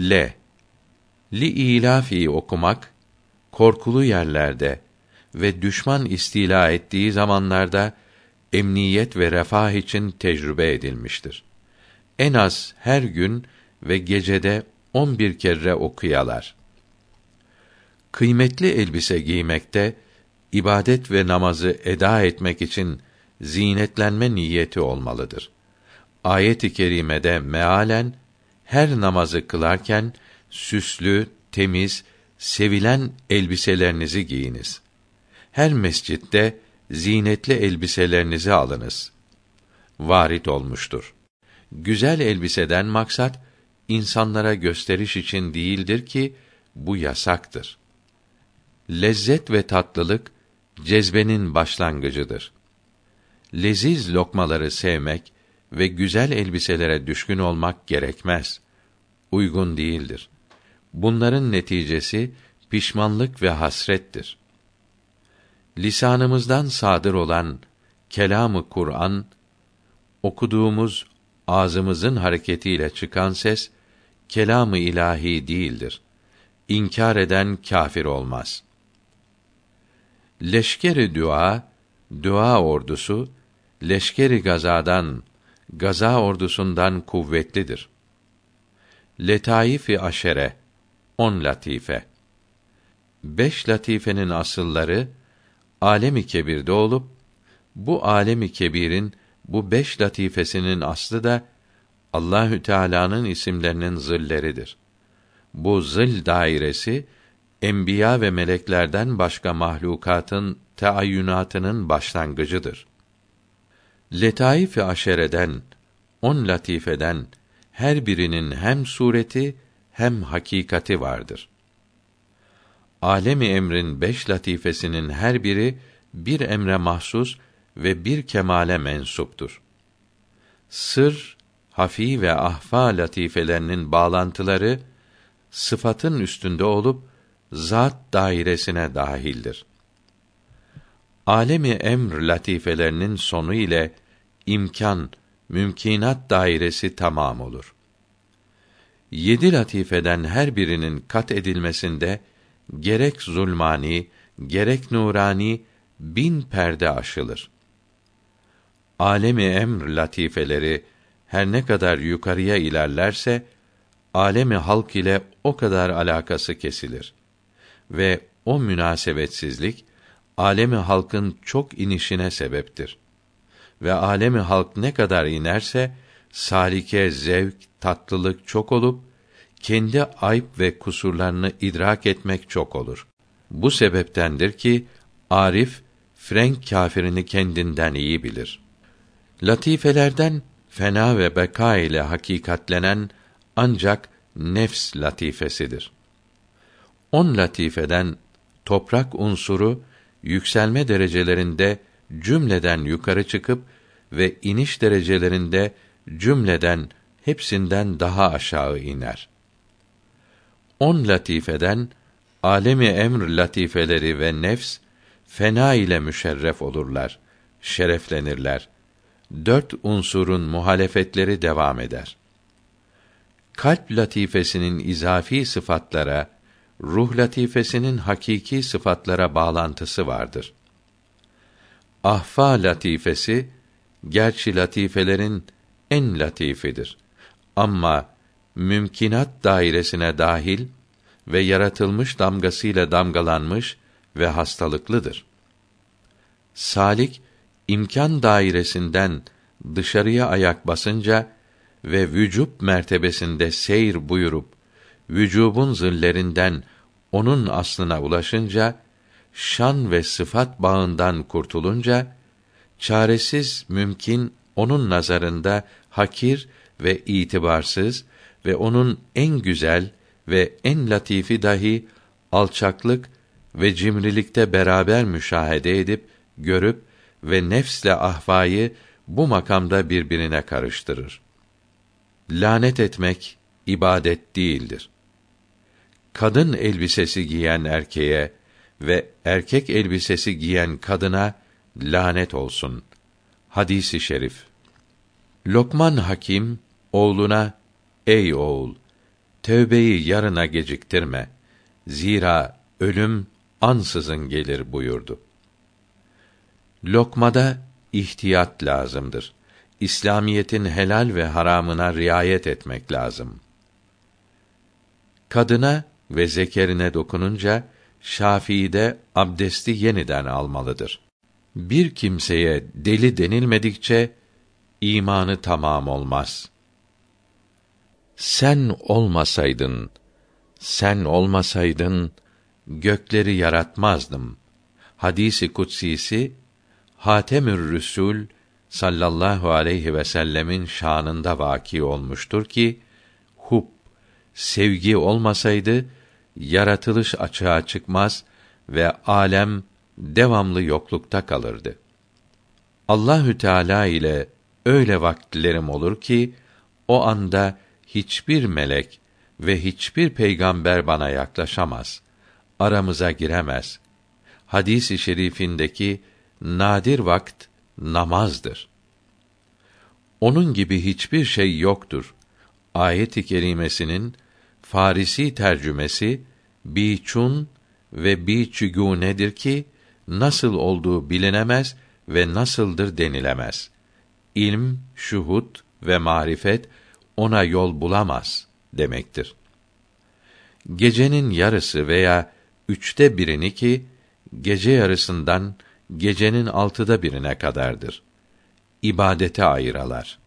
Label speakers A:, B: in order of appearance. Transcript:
A: L. Li ilafi okumak korkulu yerlerde ve düşman istila ettiği zamanlarda emniyet ve refah için tecrübe edilmiştir. En az her gün ve gecede on bir kere okuyalar. Kıymetli elbise giymekte, ibadet ve namazı eda etmek için zinetlenme niyeti olmalıdır. Ayet-i kerimede mealen her namazı kılarken süslü, temiz, sevilen elbiselerinizi giyiniz. Her mescitte zinetli elbiselerinizi alınız. Varit olmuştur. Güzel elbiseden maksat insanlara gösteriş için değildir ki bu yasaktır. Lezzet ve tatlılık cezbenin başlangıcıdır. Leziz lokmaları sevmek ve güzel elbiselere düşkün olmak gerekmez. Uygun değildir. Bunların neticesi pişmanlık ve hasrettir. Lisanımızdan sadır olan kelamı Kur'an okuduğumuz ağzımızın hareketiyle çıkan ses kelamı ilahi değildir. İnkar eden kâfir olmaz. Leşkeri dua, dua ordusu leşkeri gazadan, gaza ordusundan kuvvetlidir. Letaif-i aşere, on latife. Beş latifenin asılları alemi kebirde olup bu alemi kebirin bu beş latifesinin aslı da Allahü Teala'nın isimlerinin zilleridir. Bu zil dairesi enbiya ve meleklerden başka mahlukatın teayyünatının başlangıcıdır. Letaif-i aşereden, on latifeden her birinin hem sureti hem hakikati vardır. Alemi emrin beş latifesinin her biri bir emre mahsus ve bir kemale mensuptur. Sır, hafi ve ahfa latifelerinin bağlantıları sıfatın üstünde olup zat dairesine dahildir. Alemi emr latifelerinin sonu ile imkan, mümkinat dairesi tamam olur. Yedi latifeden her birinin kat edilmesinde gerek zulmani, gerek nurani bin perde aşılır. Alemi emr latifeleri her ne kadar yukarıya ilerlerse alemi halk ile o kadar alakası kesilir ve o münasebetsizlik alemi halkın çok inişine sebeptir. Ve alemi halk ne kadar inerse salike, zevk, tatlılık çok olup kendi ayıp ve kusurlarını idrak etmek çok olur. Bu sebeptendir ki Arif Frenk kâfirini kendinden iyi bilir. Latifelerden fena ve beka ile hakikatlenen ancak nefs latifesidir. On latifeden toprak unsuru yükselme derecelerinde cümleden yukarı çıkıp ve iniş derecelerinde cümleden hepsinden daha aşağı iner. On latifeden alemi emr latifeleri ve nefs fena ile müşerref olurlar, şereflenirler. Dört unsurun muhalefetleri devam eder. Kalp latifesinin izafi sıfatlara, ruh latifesinin hakiki sıfatlara bağlantısı vardır. Ahfa latifesi gerçi latifelerin en latifidir. Ama mümkinat dairesine dahil ve yaratılmış damgasıyla damgalanmış ve hastalıklıdır. Salik imkan dairesinden dışarıya ayak basınca ve vücub mertebesinde seyir buyurup vücubun zillerinden onun aslına ulaşınca şan ve sıfat bağından kurtulunca çaresiz mümkün onun nazarında hakir ve itibarsız ve onun en güzel ve en latifi dahi alçaklık ve cimrilikte beraber müşahede edip görüp ve nefsle ahvayı bu makamda birbirine karıştırır. Lanet etmek ibadet değildir. Kadın elbisesi giyen erkeğe ve erkek elbisesi giyen kadına lanet olsun. Hadisi şerif. Lokman Hakim oğluna ey oğul tövbeyi yarına geciktirme. Zira ölüm ansızın gelir buyurdu. Lokmada ihtiyat lazımdır. İslamiyetin helal ve haramına riayet etmek lazım. Kadına ve zekerine dokununca Şafii'de abdesti yeniden almalıdır. Bir kimseye deli denilmedikçe imanı tamam olmaz. Sen olmasaydın, sen olmasaydın gökleri yaratmazdım. Hadisi kutsisi Hatemür Rüsul sallallahu aleyhi ve sellemin şanında vaki olmuştur ki hub sevgi olmasaydı yaratılış açığa çıkmaz ve alem devamlı yoklukta kalırdı. Allahü Teala ile öyle vakitlerim olur ki o anda hiçbir melek ve hiçbir peygamber bana yaklaşamaz. Aramıza giremez. Hadis-i şerifindeki nadir vakt namazdır. Onun gibi hiçbir şey yoktur. Ayet-i kerimesinin Farisi tercümesi biçun ve biçügû nedir ki nasıl olduğu bilinemez ve nasıldır denilemez. İlm, şuhut ve marifet ona yol bulamaz demektir. Gecenin yarısı veya üçte birini ki gece yarısından gecenin altıda birine kadardır. İbadete ayıralar.